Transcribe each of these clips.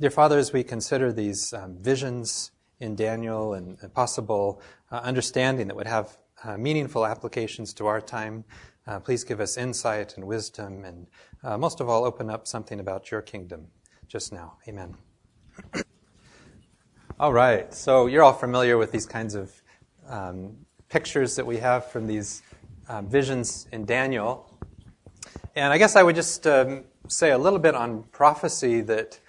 Dear Father, as we consider these um, visions in Daniel and, possible uh, understanding that would have uh, meaningful applications to our time, uh, please give us insight and wisdom, and uh, most of all, open up something about your kingdom just now. Amen. all right, so you're all familiar with these kinds of um, pictures that we have from these um, visions in Daniel. And I guess I would just um, say a little bit on prophecy that,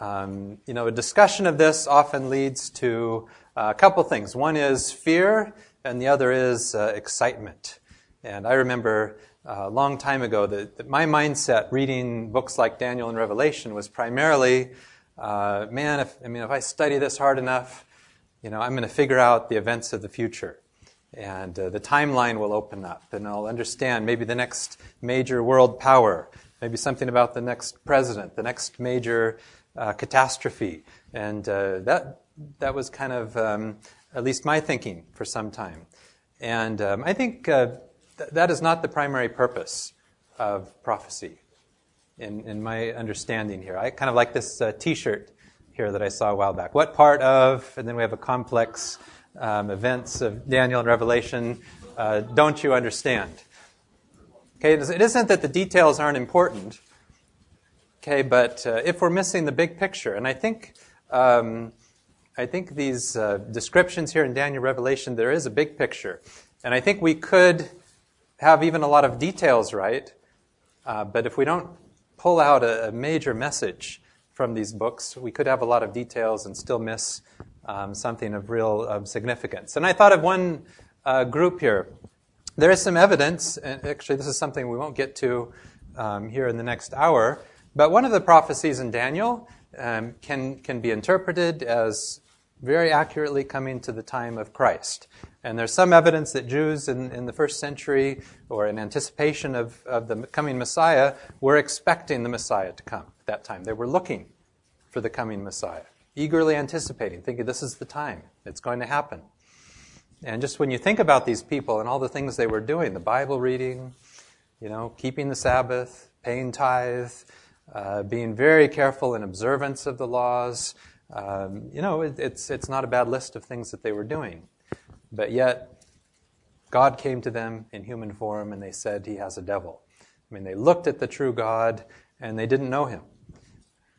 um, you know, a discussion of this often leads to uh, a couple things. One is fear, and the other is uh, excitement. And I remember uh, a long time ago that, that, my mindset reading books like Daniel and Revelation was primarily, uh, man, if, I mean, if I study this hard enough, you know, I'm going to figure out the events of the future. And uh, the timeline will open up, and I'll understand maybe the next major world power, maybe something about the next president, the next major uh, catastrophe. And uh, that, that was kind of um, at least my thinking for some time. And um, I think uh, th- that is not the primary purpose of prophecy in, in my understanding here. I kind of like this uh, t shirt here that I saw a while back. What part of, and then we have a complex um, events of Daniel and Revelation uh, don't you understand? Okay, it isn't that the details aren't important, okay, but uh, if we're missing the big picture, and I think. Um, I think these uh, descriptions here in Daniel Revelation, there is a big picture. And I think we could have even a lot of details right, uh, but if we don't pull out a, a, major message from these books, we could have a lot of details and still miss um, something of real significance. And I thought of one uh, group here. There is some evidence, and actually, this is something we won't get to um, here in the next hour, but one of the prophecies in Daniel um, can, can be interpreted as very accurately coming to the time of Christ. And there's some evidence that Jews in, in the first century, or in anticipation of, of the coming Messiah, were expecting the Messiah to come at that time. They were looking for the coming Messiah, eagerly anticipating, thinking this is the time, it's going to happen. And just when you think about these people and all the things they were doing, the Bible reading, you know, keeping the Sabbath, paying tithe, uh, being very careful in observance of the laws, um, you know, it, it's, it's not a bad list of things that they were doing. But yet, God came to them in human form and they said he has a devil. I mean, they looked at the true God and they didn't know him.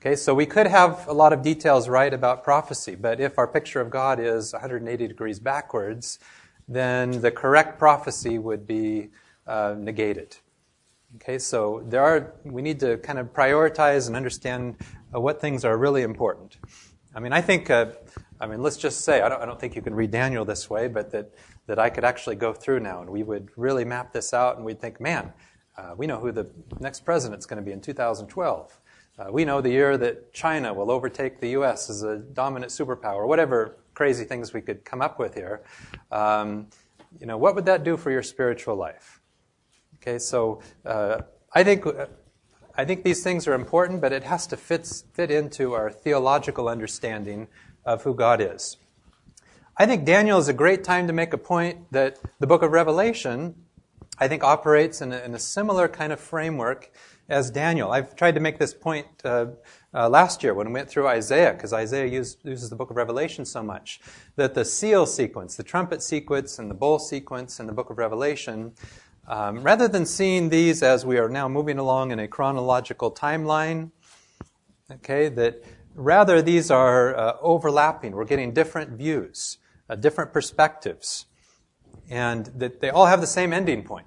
Okay, so we could have a lot of details right about prophecy, but if our picture of God is 180 degrees backwards, then the correct prophecy would be uh, negated. Okay, so there are we need to kind of prioritize and understand uh, what things are really important. I mean, I think, uh, I mean, let's just say, I don't, I don't think you can read Daniel this way, but that, that I could actually go through now and we would really map this out and we'd think, man, uh, we know who the next president's going to be in 2012. Uh, we know the year that China will overtake the U.S. as a dominant superpower, whatever crazy things we could come up with here. Um, you know, what would that do for your spiritual life? Okay, so uh, I think I think these things are important, but it has to fit, fit into our theological understanding of who God is. I think Daniel is a great time to make a point that the book of Revelation, I think, operates in a, in a similar kind of framework as Daniel. I've tried to make this point uh, uh, last year when we went through Isaiah, because Isaiah use, uses the book of Revelation so much, that the seal sequence, the trumpet sequence, and the bowl sequence in the book of Revelation um, rather than seeing these as we are now moving along in a chronological timeline, okay, that rather these are uh, overlapping. We're getting different views, uh, different perspectives, and that they all have the same ending point.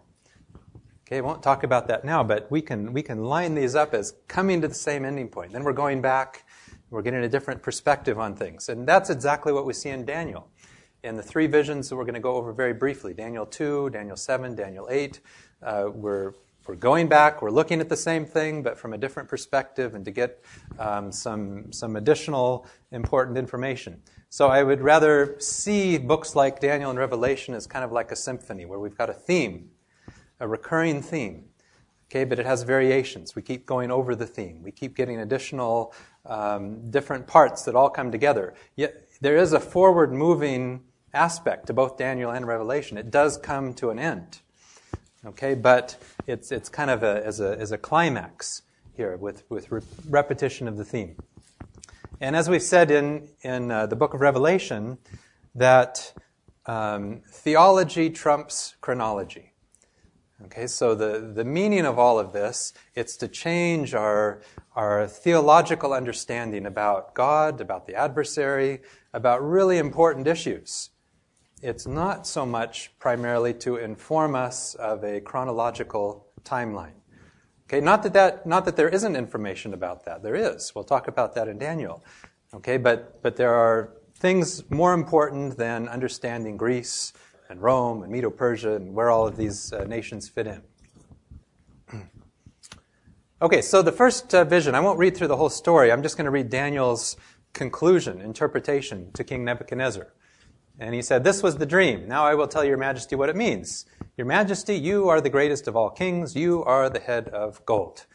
Okay, I won't talk about that now, but we can we can line these up as coming to the same ending point. Then we're going back, we're getting a different perspective on things, and that's exactly what we see in Daniel in the three visions that we're going to go over very briefly Daniel 2, Daniel 7, Daniel 8. Uh, we're, we're going back, we're looking at the same thing, but from a different perspective and to get um, some, some additional important information. So I would rather see books like Daniel and Revelation as kind of like a symphony where we've got a theme, a recurring theme. Okay, but it has variations. We keep going over the theme. We keep getting additional um, different parts that all come together. Yet there is a forward moving aspect to both Daniel and Revelation. It does come to an end. Okay, but it's, it's kind of a, as, a, as a climax here with, with re- repetition of the theme. And as we've said in, in uh, the book of Revelation, that um, theology trumps chronology. Okay, so the, the meaning of all of this, it's to change our, our theological understanding about God, about the adversary, about really important issues. It's not so much primarily to inform us of a chronological timeline. Okay, not that, that, not that there isn't information about that. There is. We'll talk about that in Daniel. Okay, but, but there are things more important than understanding Greece and Rome and Medo Persia and where all of these uh, nations fit in. okay, so the first uh, vision, I won't read through the whole story. I'm just going to read Daniel's conclusion, interpretation to King Nebuchadnezzar. And he said, This was the dream. Now I will tell your majesty what it means. Your majesty, you are the greatest of all kings. You are the head of gold.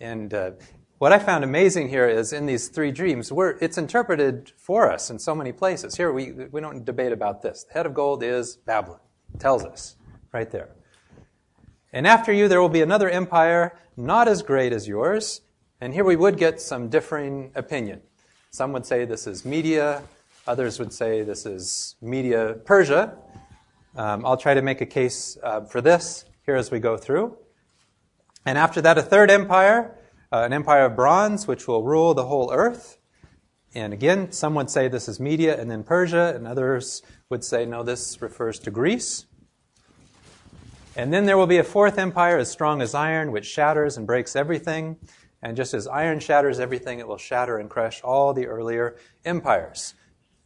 And uh, what I found amazing here is in these three dreams, it's interpreted for us in so many places. Here, we, we don't debate about this. The head of gold is Babylon. Tells us right there. And after you, there will be another empire not as great as yours. And here we would get some differing opinion. Some would say this is Media. Others would say this is Media Persia. Um, I'll try to make a case uh, for this here as we go through. And after that, a third empire, uh, an empire of bronze, which will rule the whole earth. And again, some would say this is Media and then Persia, and others would say, no, this refers to Greece. And then there will be a fourth empire as strong as iron, which shatters and breaks everything. And just as iron shatters everything, it will shatter and crush all the earlier empires.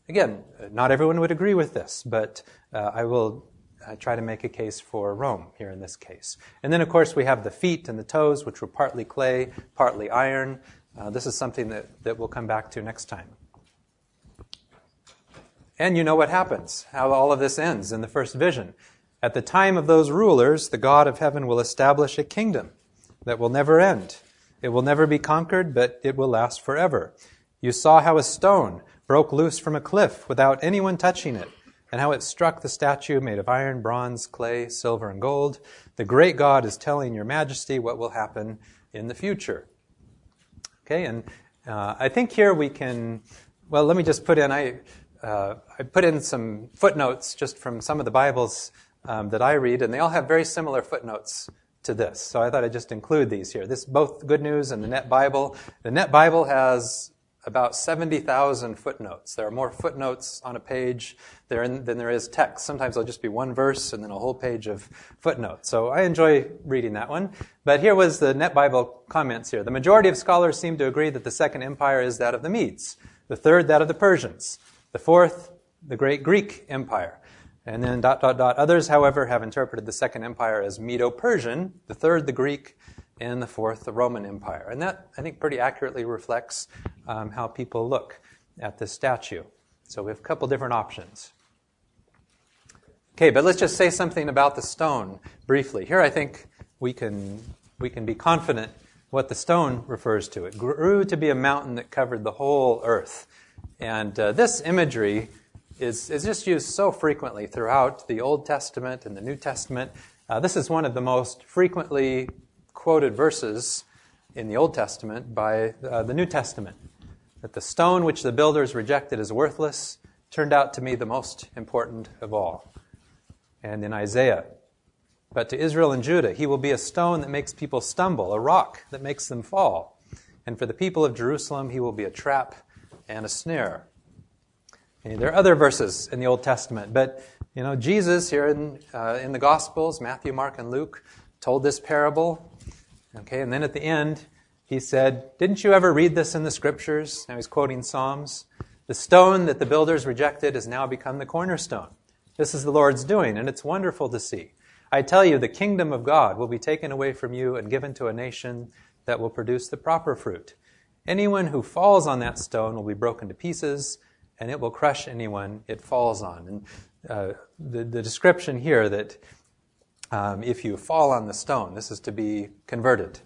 Again, not everyone would agree with this, but uh, I will uh, try to make a case for Rome here in this case. And then, of course, we have the feet and the toes, which were partly clay, partly iron. Uh, this is something that, that we'll come back to next time. And you know what happens, how all of this ends in the first vision. At the time of those rulers, the God of heaven will establish a kingdom that will never end. It will never be conquered, but it will last forever. You saw how a stone broke loose from a cliff without anyone touching it, and how it struck the statue made of iron, bronze, clay, silver, and gold. The great God is telling your majesty what will happen in the future. Okay, and uh, I think here we can, well, let me just put in, I, uh, I put in some footnotes just from some of the Bibles um, that I read, and they all have very similar footnotes to this. So I thought I'd just include these here. This both Good News and the Net Bible. The Net Bible has about 70,000 footnotes. There are more footnotes on a page than there is text. Sometimes there'll just be one verse and then a whole page of footnotes. So I enjoy reading that one. But here was the Net Bible comments here. The majority of scholars seem to agree that the second empire is that of the Medes, the third that of the Persians, the fourth the great Greek empire. And then dot dot dot. Others, however, have interpreted the second empire as Medo-Persian, the third the Greek, and the fourth, the Roman Empire. And that, I think, pretty accurately reflects um, how people look at this statue. So we have a couple different options. Okay, but let's just say something about the stone briefly. Here I think we can, we can be confident what the stone refers to. It grew to be a mountain that covered the whole earth. And uh, this imagery is, is just used so frequently throughout the Old Testament and the New Testament. Uh, this is one of the most frequently quoted verses in the Old Testament by uh, the New Testament. That the stone which the builders rejected as worthless turned out to be the most important of all. And in Isaiah, but to Israel and Judah, he will be a stone that makes people stumble, a rock that makes them fall. And for the people of Jerusalem, he will be a trap and a snare. And there are other verses in the Old Testament, but you know Jesus here in uh, in the Gospels, Matthew, Mark, and Luke, told this parable Okay, and then at the end, he said, Didn't you ever read this in the scriptures? Now he's quoting Psalms. The stone that the builders rejected has now become the cornerstone. This is the Lord's doing, and it's wonderful to see. I tell you, the kingdom of God will be taken away from you and given to a nation that will produce the proper fruit. Anyone who falls on that stone will be broken to pieces, and it will crush anyone it falls on. And uh, the, the description here that um, if you fall on the stone, this is to be converted.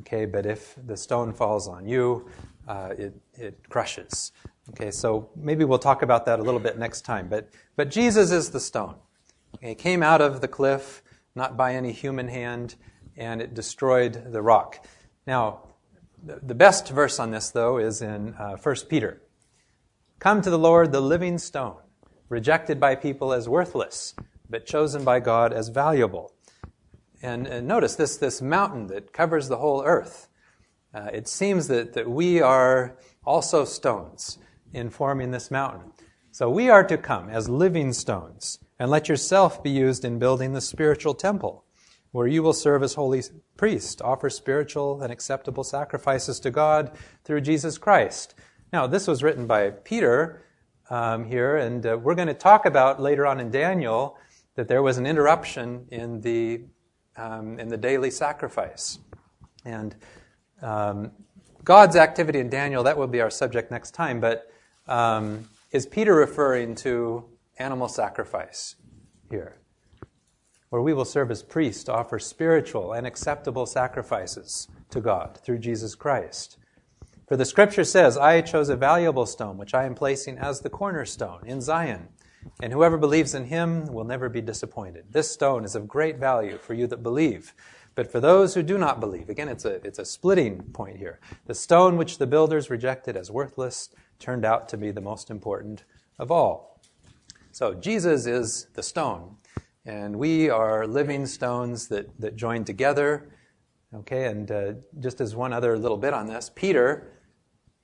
Okay, but if the stone falls on you, uh, it, it crushes. Okay, so maybe we'll talk about that a little bit next time. But, but Jesus is the stone. He came out of the cliff, not by any human hand, and it destroyed the rock. Now, the best verse on this, though, is in uh, 1 Peter. Come to the Lord, the living stone, rejected by people as worthless, but chosen by God as valuable. And, and notice this, this mountain that covers the whole earth. Uh, it seems that, that we are also stones in forming this mountain. So we are to come as living stones, and let yourself be used in building the spiritual temple, where you will serve as holy priest, offer spiritual and acceptable sacrifices to God through Jesus Christ. Now, this was written by Peter um, here, and uh, we're going to talk about later on in Daniel that there was an interruption in the um, in the daily sacrifice, and um, God's activity in Daniel, that will be our subject next time, but um, is Peter referring to animal sacrifice here? Where we will serve as priests to offer spiritual and acceptable sacrifices to God through Jesus Christ. For the scripture says, I chose a valuable stone, which I am placing as the cornerstone in Zion. And whoever believes in him will never be disappointed. This stone is of great value for you that believe. But for those who do not believe, again, it's a, it's a splitting point here. The stone which the builders rejected as worthless turned out to be the most important of all. So Jesus is the stone, and we are living stones that, that join together. Okay, and uh, just as one other little bit on this, Peter,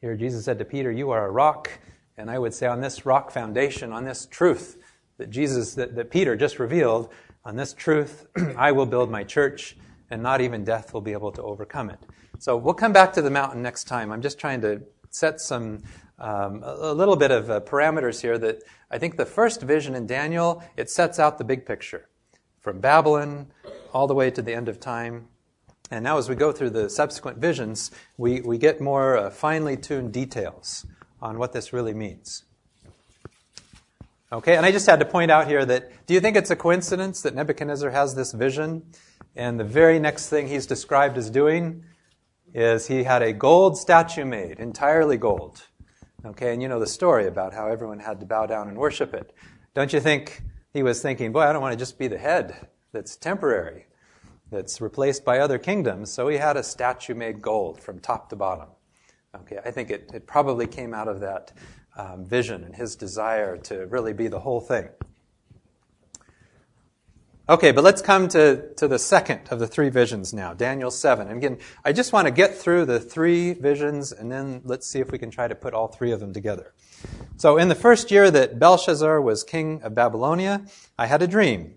here Jesus said to Peter, You are a rock, and I would say on this rock foundation, on this truth that Jesus, that, that Peter just revealed, on this truth I will build my church and not even death will be able to overcome it. So we'll come back to the mountain next time. I'm just trying to set some um, a little bit of uh, parameters here that I think the first vision in Daniel it sets out the big picture from Babylon all the way to the end of time. And now, as we go through the subsequent visions, we, we get more uh, finely tuned details on what this really means. Okay, and I just had to point out here that do you think it's a coincidence that Nebuchadnezzar has this vision and the very next thing he's described as doing is he had a gold statue made, entirely gold. Okay, and you know the story about how everyone had to bow down and worship it. Don't you think he was thinking, boy, I don't want to just be the head that's temporary, that's replaced by other kingdoms. So he had a statue made gold from top to bottom. Okay, I think it, it probably came out of that um, vision and his desire to really be the whole thing. Okay, but let's come to, to the second of the three visions now, Daniel 7. And again, I just want to get through the three visions and then let's see if we can try to put all three of them together. So, in the first year that Belshazzar was king of Babylonia, I had a dream.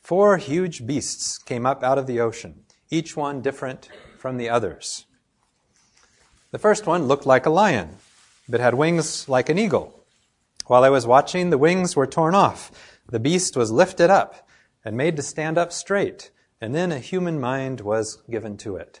Four huge beasts came up out of the ocean, each one different from the others. The first one looked like a lion, but had wings like an eagle. While I was watching, the wings were torn off. The beast was lifted up and made to stand up straight, and then a human mind was given to it.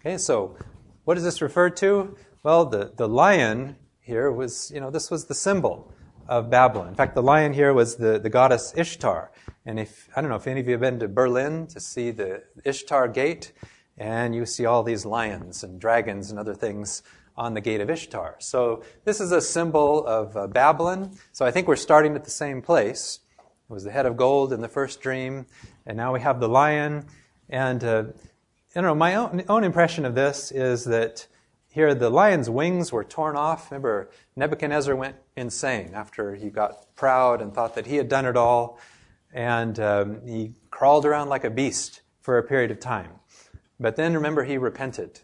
Okay, so what does this refer to? Well, the, the lion here was, you know, this was the symbol of Babylon. In fact, the lion here was the, the goddess Ishtar. And if, I don't know if any of you have been to Berlin to see the Ishtar Gate, and you see all these lions and dragons and other things on the gate of Ishtar. So this is a symbol of uh, Babylon. So I think we're starting at the same place. It was the head of gold in the first dream, and now we have the lion. And uh, you know, my own, own impression of this is that here the lion's wings were torn off. Remember, Nebuchadnezzar went insane after he got proud and thought that he had done it all, and um, he crawled around like a beast for a period of time. But then remember, he repented.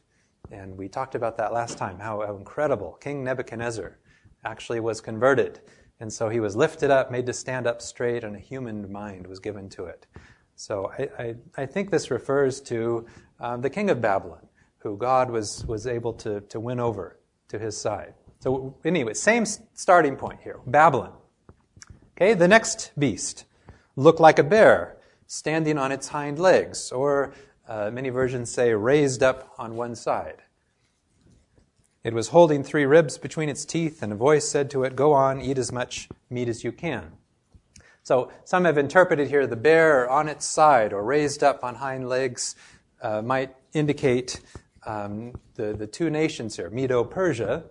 And we talked about that last time, how incredible King Nebuchadnezzar actually was converted and so he was lifted up, made to stand up straight, and a human mind was given to it. So I, I, I think this refers to um, the king of Babylon, who God was, was able to, to win over to his side. So, anyway, same starting point here Babylon. Okay, the next beast looked like a bear standing on its hind legs, or uh, many versions say raised up on one side. It was holding three ribs between its teeth, and a voice said to it, Go on, eat as much meat as you can. So some have interpreted here the bear on its side or raised up on hind legs uh, might indicate um, the, the two nations here, Medo Persia.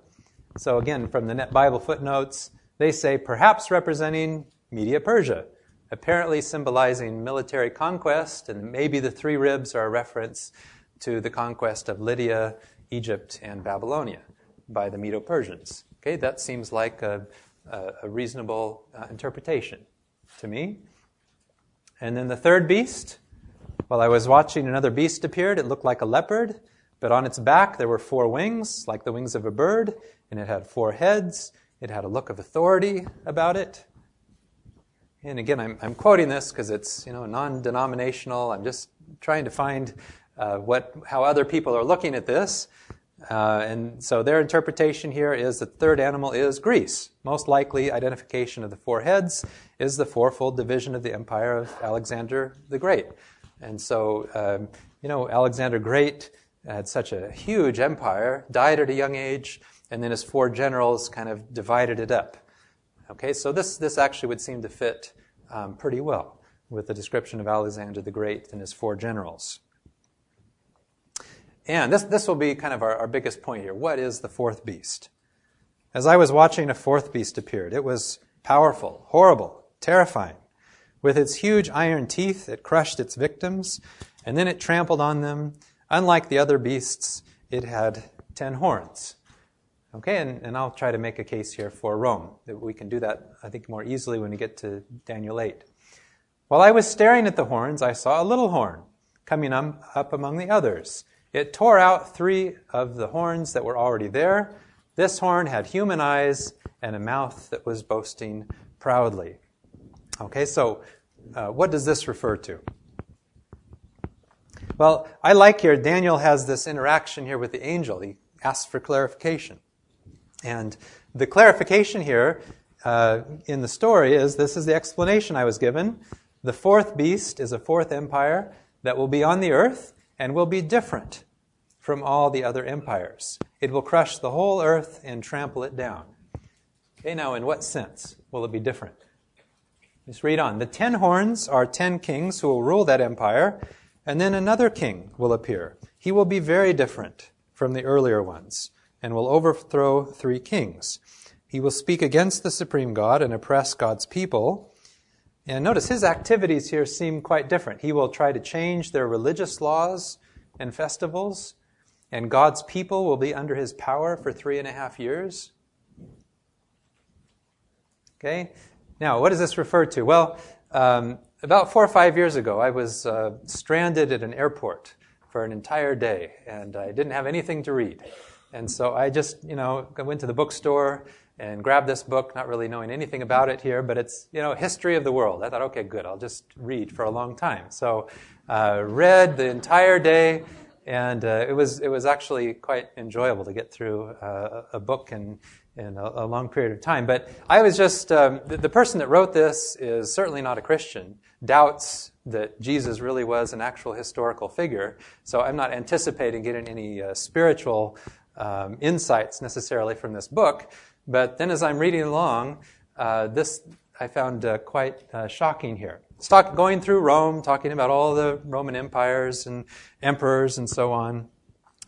So again, from the Net Bible footnotes, they say perhaps representing Media Persia, apparently symbolizing military conquest, and maybe the three ribs are a reference to the conquest of Lydia Egypt, and Babylonia. by the Medo Persians. Okay, that seems like a, a, reasonable uh, interpretation to me. And then the third beast, while I was watching, another beast appeared. It looked like a leopard, but on its back there were four wings, like the wings of a bird, and it had four heads. It had a look of authority about it. And again, I'm, I'm quoting this because it's you know non-denominational. I'm just trying to find uh, what how other people are looking at this. Uh, and so their interpretation here is the third animal is Greece. Most likely, identification of the four heads is the fourfold division of the empire of Alexander the Great. And so, um, you know, Alexander Great had such a huge empire, died at a young age, and then his four generals kind of divided it up. Okay, so this, this actually would seem to fit um, pretty well with the description of Alexander the Great and his four generals. And this, this will be kind of our, our biggest point here. What is the fourth beast? As I was watching, a fourth beast appeared. It was powerful, horrible, terrifying. With its huge iron teeth, it crushed its victims, and then it trampled on them. Unlike the other beasts, it had ten horns. Okay, and, and I'll try to make a case here for Rome. We can do that, I think, more easily when we get to Daniel 8. While I was staring at the horns, I saw a little horn coming up among the others. It tore out three of the horns that were already there. This horn had human eyes and a mouth that was boasting proudly. Okay, so uh, what does this refer to? Well, I like here, Daniel has this interaction here with the angel. He asks for clarification. And the clarification here uh, in the story is this is the explanation I was given. The fourth beast is a fourth empire that will be on the earth and will be different from all the other empires. It will crush the whole earth and trample it down. Okay, now in what sense will it be different? Let's read on. The ten horns are ten kings who will rule that empire, and then another king will appear. He will be very different from the earlier ones and will overthrow three kings. He will speak against the supreme God and oppress God's people and notice his activities here seem quite different. He will try to change their religious laws and festivals, and God's people will be under his power for three and a half years. Okay? Now, what does this refer to? Well, um, about four or five years ago, I was uh, stranded at an airport for an entire day, and I didn't have anything to read. And so I just, you know, went to the bookstore and grabbed this book, not really knowing anything about it here, but it's, you know, history of the world. I thought, okay, good, I'll just read for a long time. So, uh, read the entire day, and uh, it was it was actually quite enjoyable to get through uh, a book in in a, a, long period of time. But I was just um, the, the, person that wrote this is certainly not a Christian. Doubts that Jesus really was an actual historical figure. So I'm not anticipating getting any uh, spiritual um, insights necessarily from this book. But then as I'm reading along, uh, this I found uh, quite uh, shocking here. It's talk, going through Rome, talking about all the Roman empires and emperors and so on.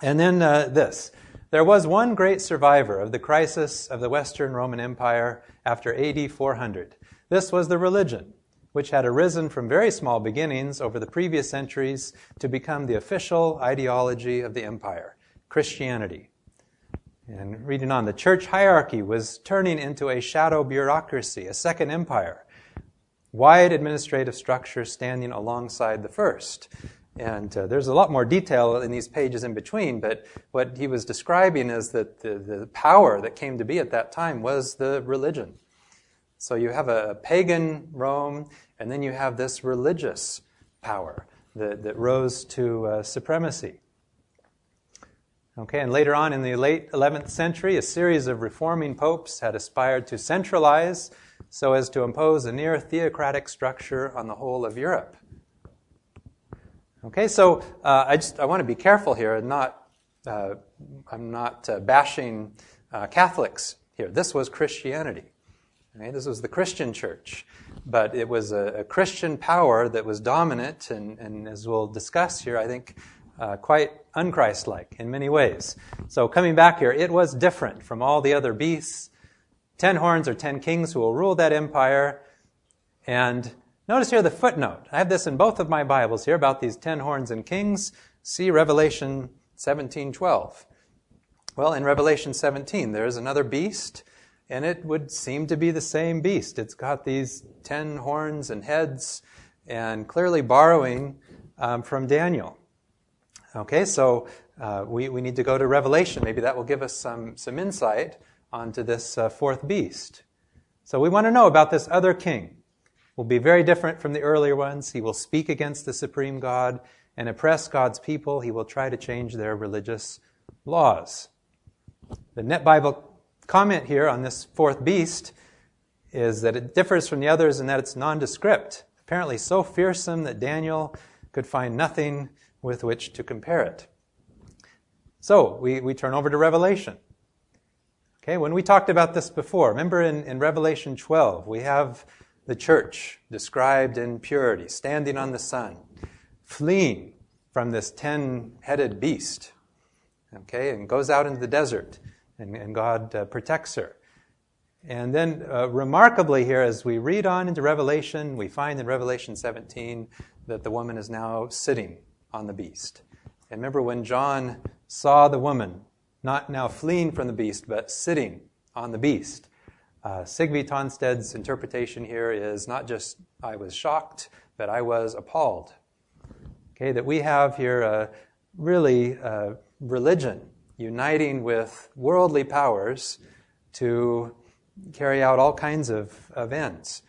And then uh, this. There was one great survivor of the crisis of the Western Roman Empire after AD 400. This was the religion, which had arisen from very small beginnings over the previous centuries to become the official ideology of the empire Christianity. And reading on, the church hierarchy was turning into a shadow bureaucracy, a second empire, wide administrative structure standing alongside the first. And uh, there's a lot more detail in these pages in between, but what he was describing is that the, the power that came to be at that time was the religion. So you have a pagan Rome, and then you have this religious power that, that rose to uh, supremacy. Okay, and later on in the late 11th century, a series of reforming popes had aspired to centralize so as to impose a near theocratic structure on the whole of Europe. Okay, so uh, I just I want to be careful here and not uh, I'm not uh, bashing uh, Catholics here. This was Christianity. Okay? This was the Christian church, but it was a, a Christian power that was dominant, and, and as we'll discuss here, I think uh, quite unchristlike in many ways. So coming back here, it was different from all the other beasts. Ten horns or ten kings who will rule that empire. And notice here the footnote. I have this in both of my Bibles here about these ten horns and kings. See Revelation 17:12. Well, in Revelation 17, there's another beast, and it would seem to be the same beast. It's got these ten horns and heads, and clearly borrowing um, from Daniel. Okay, so uh, we, we need to go to Revelation. Maybe that will give us some, some insight onto this uh, fourth beast. So we want to know about this other king. Will be very different from the earlier ones. He will speak against the supreme God and oppress God's people. He will try to change their religious laws. The Net Bible comment here on this fourth beast is that it differs from the others in that it's nondescript, apparently so fearsome that Daniel could find nothing with which to compare it. So we, we turn over to Revelation. Okay, when we talked about this before, remember in, in Revelation 12, we have the church described in purity, standing on the sun, fleeing from this ten headed beast. Okay, and goes out into the desert and, and God uh, protects her. And then, uh, remarkably, here, as we read on into Revelation, we find in Revelation 17 that the woman is now sitting on the beast. And remember when John saw the woman, not now fleeing from the beast, but sitting on the beast. Uh, Sigve Tonstad's interpretation here is not just I was shocked, but I was appalled. Okay, that we have here a really uh, religion uniting with worldly powers to carry out all kinds of, ends.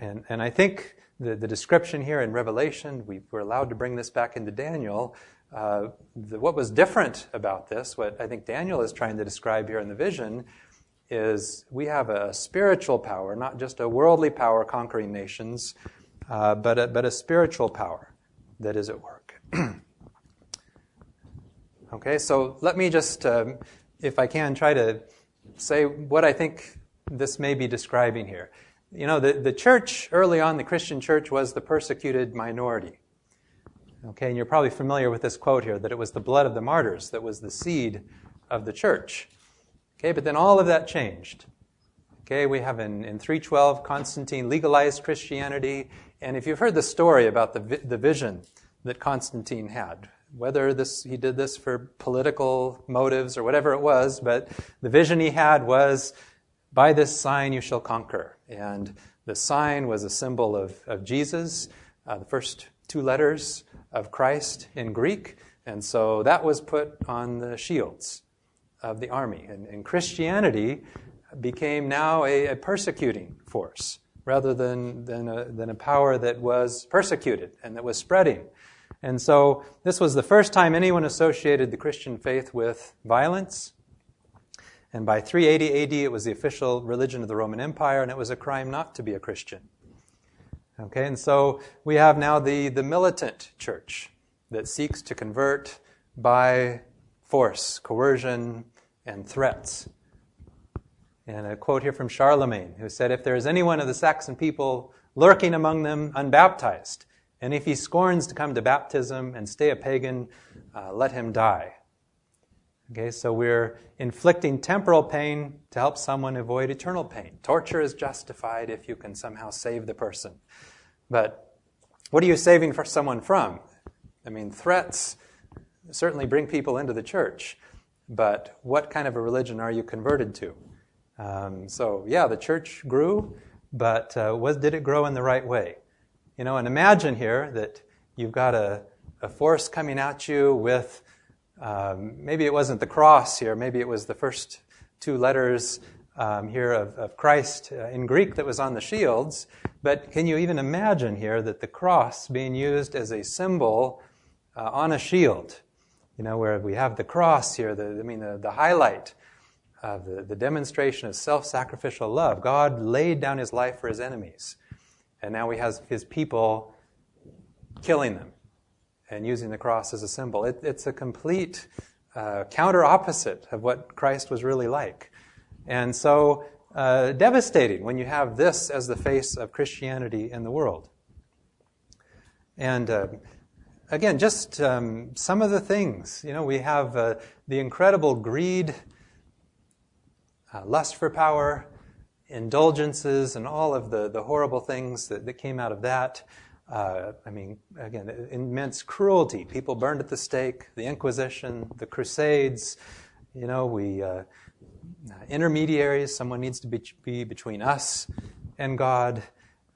And, and I think the, the description here in Revelation, we were allowed to bring this back into Daniel. Uh, the, what was different about this, what I think Daniel is trying to describe here in the vision, is we have a spiritual power, not just a worldly power conquering nations, uh, but, a, but a spiritual power that is at work. Okay, so let me just, um, if I can, try to say what I think this may be describing here. You know, the, the church, early on, the Christian church was the persecuted minority. Okay, and you're probably familiar with this quote here that it was the blood of the martyrs that was the seed of the church. Okay, but then all of that changed. Okay, we have in, in 312, Constantine legalized Christianity. And if you've heard the story about the, the vision that Constantine had, whether this, he did this for political motives or whatever it was, but the vision he had was, by this sign you shall conquer. And the sign was a symbol of, of Jesus, uh, the first two letters of Christ in Greek. And so that was put on the shields of the army. And, and Christianity became now a, a, persecuting force rather than, than, a, than a power that was persecuted and that was spreading. And so this was the first time anyone associated the Christian faith with violence. And by 380 AD, it was the official religion of the Roman Empire, and it was a crime not to be a Christian. Okay, and so we have now the, the militant church that seeks to convert by force, coercion, and threats. And a quote here from Charlemagne, who said, If there is anyone of the Saxon people lurking among them unbaptized, and if he scorns to come to baptism and stay a pagan, uh, let him die. Okay, so we're inflicting temporal pain to help someone avoid eternal pain. Torture is justified if you can somehow save the person. But what are you saving for someone from? I mean, threats certainly bring people into the church, but what kind of a religion are you converted to? Um, so, yeah, the church grew, but uh, was, did it grow in the right way? You know, and imagine here that you've got a, a force coming at you with um, maybe it wasn't the cross here, maybe it was the first two letters um, here of, of Christ uh, in Greek that was on the shields. But can you even imagine here that the cross being used as a symbol uh, on a shield? You know, where we have the cross here, the, I mean, the, the highlight of the, the demonstration of self sacrificial love. God laid down his life for his enemies. And now he has his people killing them and using the cross as a symbol. It, it's a complete uh, counter opposite of what Christ was really like. And so uh, devastating when you have this as the face of Christianity in the world. And uh, again, just um, some of the things. You know, we have uh, the incredible greed, uh, lust for power, indulgences and all of the, the horrible things that, that came out of that. Uh, I mean, again, immense cruelty. People burned at the stake, the Inquisition, the Crusades, You know, we uh, intermediaries. Someone needs to be, be between us and God.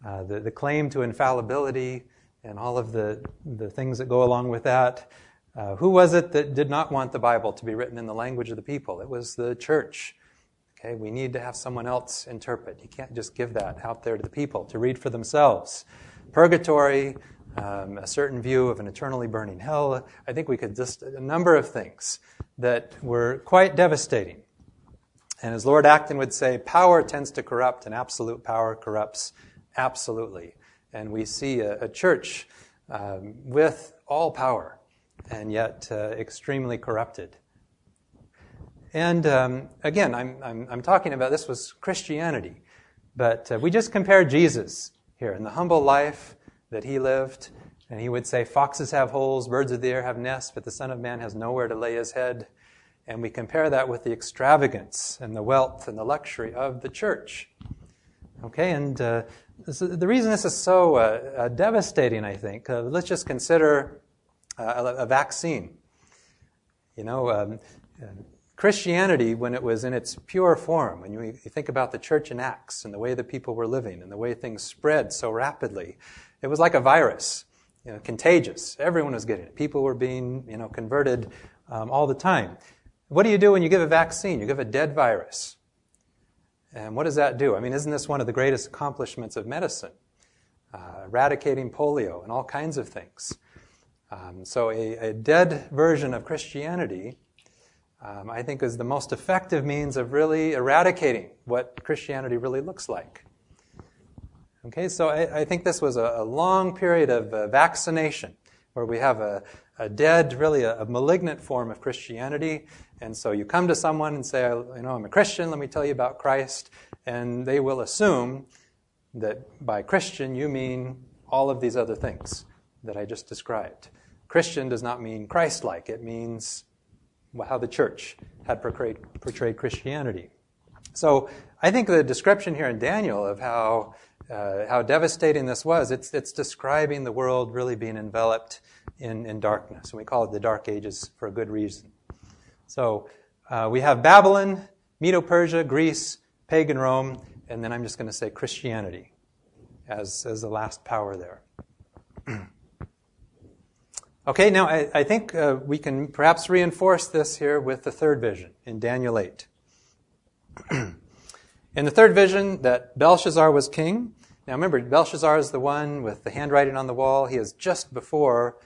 Uh, the, the claim to infallibility and all of the, the things that go along with that. Uh, who was it that did not want the Bible to be written in the language of the people? It was the church. Okay, we need to have someone else interpret. You can't just give that out there to the people to read for themselves. Purgatory, um, a certain view of an eternally burning hell. I think we could just a number of things that were quite devastating. And as Lord Acton would say, power tends to corrupt, and absolute power corrupts absolutely. And we see a, a church um, with all power and yet uh, extremely corrupted. And um, again, I'm, I'm, I'm, talking about this was Christianity, but uh, we just compare Jesus here in the humble life that he lived. And he would say, Foxes have holes, birds of the air have nests, but the Son of Man has nowhere to lay his head. And we compare that with the extravagance and the wealth and the luxury of the church. Okay, and uh, this, the reason this is so uh, uh devastating, I think, uh, let's just consider uh, a, a, vaccine. You know, um, Christianity, when it was in its pure form, when you, think about the church in Acts and the way the people were living and the way things spread so rapidly, it was like a virus, you know, contagious. Everyone was getting it. People were being, you know, converted um, all the time. What do you do when you give a vaccine? You give a dead virus. And what does that do? I mean, isn't this one of the greatest accomplishments of medicine? Uh, eradicating polio and all kinds of things. Um, so, a, a, dead version of Christianity um, I think is the most effective means of really eradicating what Christianity really looks like. Okay, so I, I think this was a, a long period of uh, vaccination where we have a, a dead, really a, a, malignant form of Christianity. And so you come to someone and say, you know, I'm a Christian, let me tell you about Christ. And they will assume that by Christian you mean all of these other things that I just described. Christian does not mean Christ like, it means how the church had portrayed, portrayed Christianity. So I think the description here in Daniel of how, uh, how devastating this was, it's, it's describing the world really being enveloped in, in darkness. And we call it the Dark Ages for a good reason. So uh, we have Babylon, Medo Persia, Greece, pagan Rome, and then I'm just going to say Christianity as, as the last power there. Okay, now I, I think uh, we can perhaps reinforce this here with the third vision in Daniel 8. in the third vision, that Belshazzar was king. Now remember, Belshazzar is the one with the handwriting on the wall. He is just before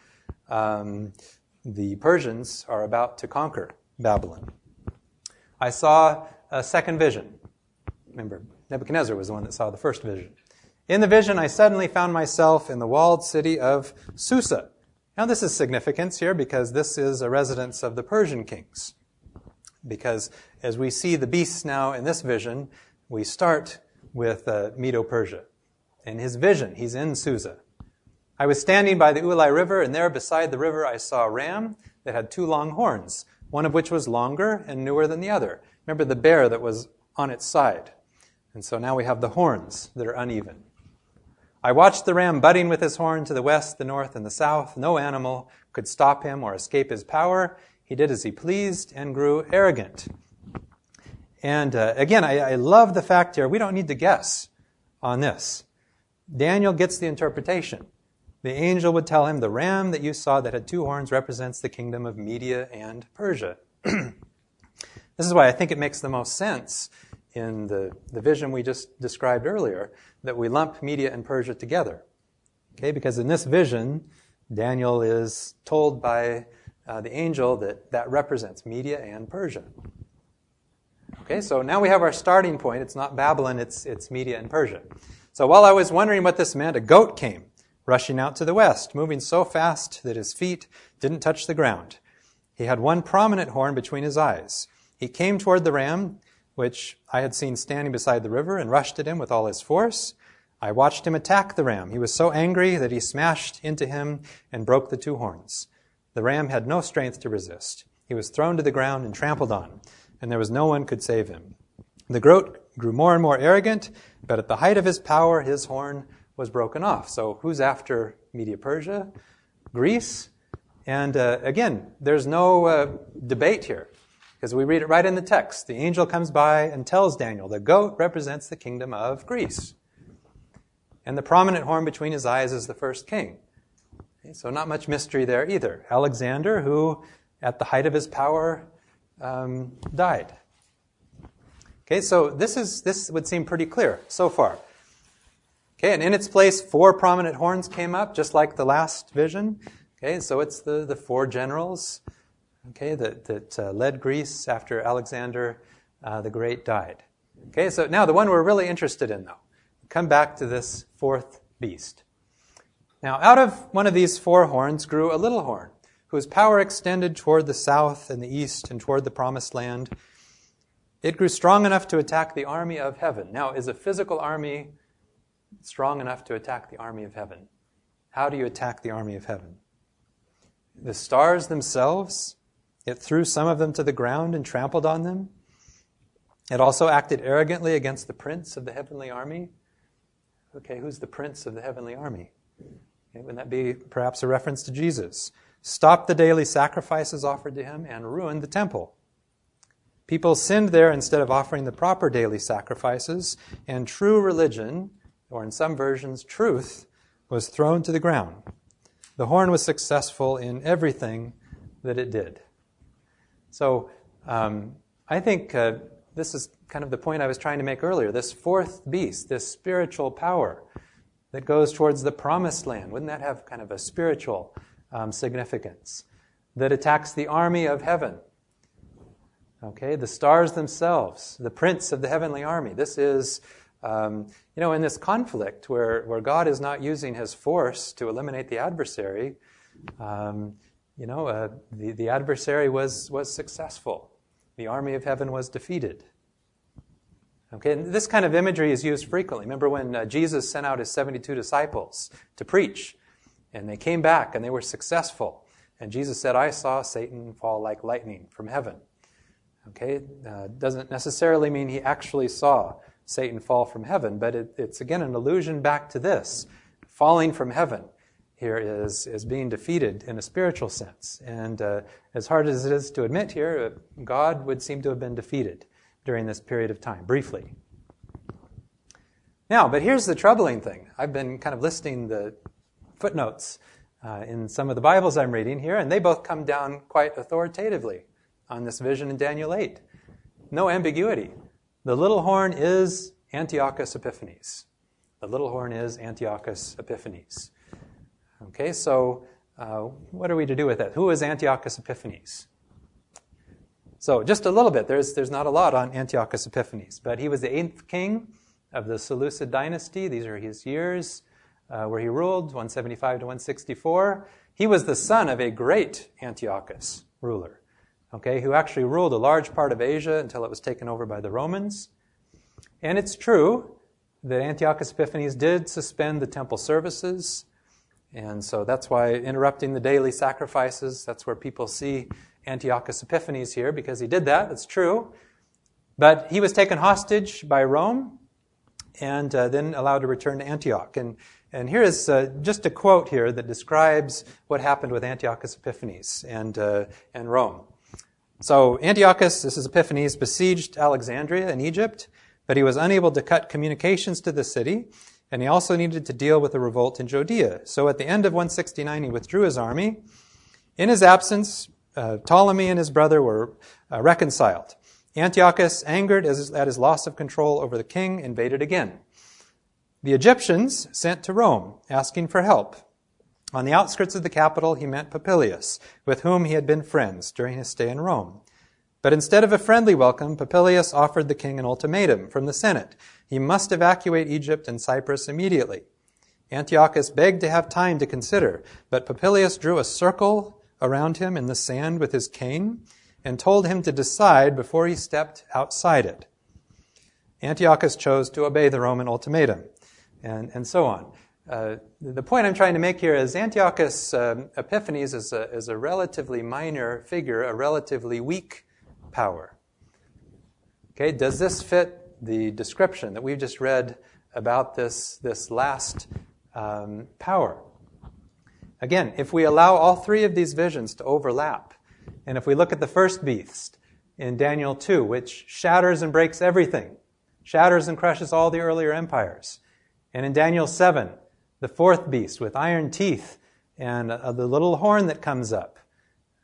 um, the Persians are about to conquer Babylon. I saw a second vision. Remember, Nebuchadnezzar was the one that saw the first vision. In the vision, I suddenly found myself in the walled city of Susa now, this is significance here because this is a residence of the Persian kings. Because as we see the beasts now in this vision, we start with uh, Medo Persia. In his vision, he's in Susa. I was standing by the Ulai River, and there beside the river I saw a ram that had two long horns, one of which was longer and newer than the other. Remember the bear that was on its side. And so now we have the horns that are uneven. I watched the ram butting with his horn to the west, the north, and the south. No animal could stop him or escape his power. He did as he pleased and grew arrogant. And uh, again, I, I love the fact here, we don't need to guess on this. Daniel gets the interpretation. The angel would tell him, The ram that you saw that had two horns represents the kingdom of Media and Persia. this is why I think it makes the most sense in the, the vision we just described earlier that we lump Media and Persia together. Okay, because in this vision, Daniel is told by uh, the angel that that represents Media and Persia. Okay, so now we have our starting point. It's not Babylon, it's, it's Media and Persia. So while I was wondering what this meant, a goat came, rushing out to the west, moving so fast that his feet didn't touch the ground. He had one prominent horn between his eyes. He came toward the ram which I had seen standing beside the river, and rushed at him with all his force. I watched him attack the ram. He was so angry that he smashed into him and broke the two horns. The ram had no strength to resist. He was thrown to the ground and trampled on, and there was no one could save him. The goat grew more and more arrogant, but at the height of his power, his horn was broken off. So who's after Media Persia? Greece. And uh, again, there's no uh, debate here. Because we read it right in the text. The angel comes by and tells Daniel the goat represents the kingdom of Greece. And the prominent horn between his eyes is the first king. So, not much mystery there either. Alexander, who at the height of his power um, died. Okay, so this, is, this would seem pretty clear so far. Okay, and in its place, four prominent horns came up, just like the last vision. Okay, so it's the, the four generals, okay, that, that uh, led Greece after Alexander uh, the Great died. Okay, so now the one we're really interested in, though. Come back to this fourth beast. Now, out of one of these four horns grew a little horn, whose power extended toward the south and the east and toward the promised land. It grew strong enough to attack the army of heaven. Now, is a physical army strong enough to attack the army of heaven. How do you attack the army of heaven? The stars themselves, it threw some of them to the ground and trampled on them. It also acted arrogantly against the prince of the heavenly army. Okay, who's the prince of the heavenly army? Okay, wouldn't that be perhaps a reference to Jesus? Stopped the daily sacrifices offered to him and ruined the temple. People sinned there instead of offering the proper daily sacrifices, and true religion or in some versions, truth, was thrown to the ground. The horn was successful in everything that it did. So um, I think uh, this is kind of the point I was trying to make earlier. This fourth beast, this spiritual power that goes towards the promised land, wouldn't that have kind of a spiritual um, significance? That attacks the army of heaven. Okay, the stars themselves, the prince of the heavenly army. This is um, you know, in this conflict where, where God is not using his force to eliminate the adversary, um, you know, uh, the, the adversary was, was successful. The army of heaven was defeated. Okay, and this kind of imagery is used frequently. Remember when uh, Jesus sent out his 72 disciples to preach, and they came back and they were successful. And Jesus said, I saw Satan fall like lightning from heaven. Okay, uh, doesn't necessarily mean he actually saw Satan fall from heaven, but it, it's again an allusion back to this. Falling from heaven here is, is being defeated in a spiritual sense. And uh, as hard as it is to admit here, uh, God would seem to have been defeated during this period of time, briefly. Now, but here's the troubling thing. I've been kind of listing the footnotes uh, in some of the Bibles I'm reading here, and they both come down quite authoritatively on this vision in Daniel 8. No ambiguity. The little horn is Antiochus Epiphanes. The little horn is Antiochus Epiphanes. Okay, so uh, what are we to do with that? Who is Antiochus Epiphanes? So, just a little bit. There's, there's not a lot on Antiochus Epiphanes, but he was the eighth king of the Seleucid dynasty. These are his years uh, where he ruled, 175 to 164. He was the son of a great Antiochus ruler okay, who actually ruled a large part of Asia until it was taken over by the Romans. And it's true that Antiochus Epiphanes did suspend the temple services. And so that's why interrupting the daily sacrifices, that's where people see Antiochus Epiphanes here, because he did that. It's true. But he was taken hostage by Rome and uh, then allowed to return to Antioch. And, and here is uh, just a quote here that describes what happened with Antiochus Epiphanes and, uh, and Rome. So Antiochus, this is Epiphanes, besieged Alexandria in Egypt, but he was unable to cut communications to the city, and he also needed to deal with a revolt in Judea. So at the end of 169, he withdrew his army. In his absence, uh, Ptolemy and his brother were uh, reconciled. Antiochus, angered at his loss of control over the king, invaded again. The Egyptians sent to Rome, asking for help. On the outskirts of the capital, he met Popilius, with whom he had been friends during his stay in Rome. But instead of a friendly welcome, Popilius offered the king an ultimatum from the Senate. He must evacuate Egypt and Cyprus immediately. Antiochus begged to have time to consider, but Popilius drew a circle around him in the sand with his cane and told him to decide before he stepped outside it. Antiochus chose to obey the Roman ultimatum, and, and so on. Uh, the point I'm trying to make here is Antiochus um, Epiphanes is a, is a relatively minor figure, a relatively weak power. Okay, does this fit the description that we've just read about this, this last um, power? Again, if we allow all three of these visions to overlap, and if we look at the first beast, in Daniel 2, which shatters and breaks everything, shatters and crushes all the earlier empires. And in Daniel 7, the fourth beast with iron teeth and uh, the little horn that comes up.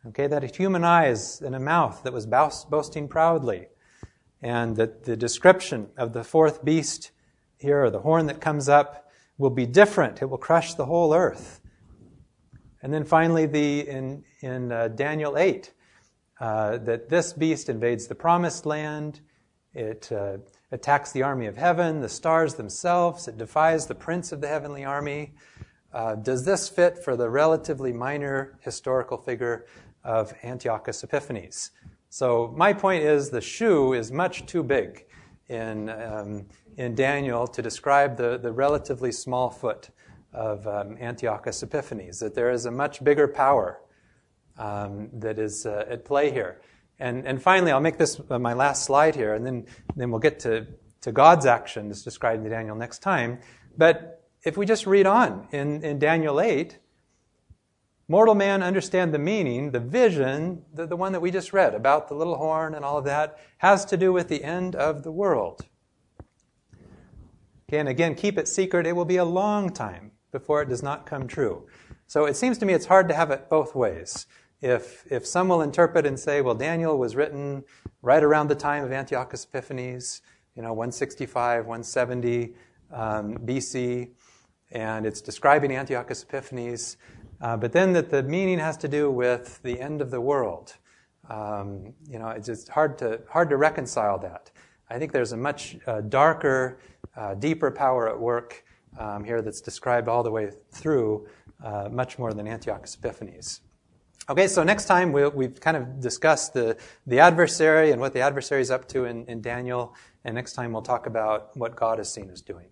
Okay, that human eyes and a mouth that was boasting proudly. And that the description of the fourth beast here, or the horn that comes up, will be different. It will crush the whole earth. And then finally, the, in, in uh, Daniel 8, uh, that this beast invades the promised land. It uh, attacks the army of heaven, the stars themselves. It defies the prince of the heavenly army. Uh, does this fit for the relatively minor historical figure of Antiochus Epiphanes? So my point is the shoe is much too big in, um, in Daniel to describe the, the relatively small foot of um, Antiochus Epiphanes, that there is a much bigger power um, that is uh, at play here. And, and finally, I'll make this uh, my last slide here, and then, then we'll get to, to God's action as described in Daniel next time. But if we just read on in, in Daniel 8, mortal man understand the meaning, the vision, the, the one that we just read about the little horn and all of that, has to do with the end of the world. Okay, and again, keep it secret. It will be a long time before it does not come true. So it seems to me it's hard to have it both ways. If, if some will interpret and say, well, Daniel was written right around the time of Antiochus Epiphanes, you know, 165, 170 um, BC, and it's describing Antiochus Epiphanes, uh, but then that the meaning has to do with the end of the world. Um, you know, it's just hard to, hard to reconcile that. I think there's a much uh, darker, uh, deeper power at work um, here that's described all the way through, uh, much more than Antiochus Epiphanes. Okay, so next time we we have kind of discussed the, the adversary and what the adversary is up to in, in Daniel, and next time we'll talk about what God is seen as doing.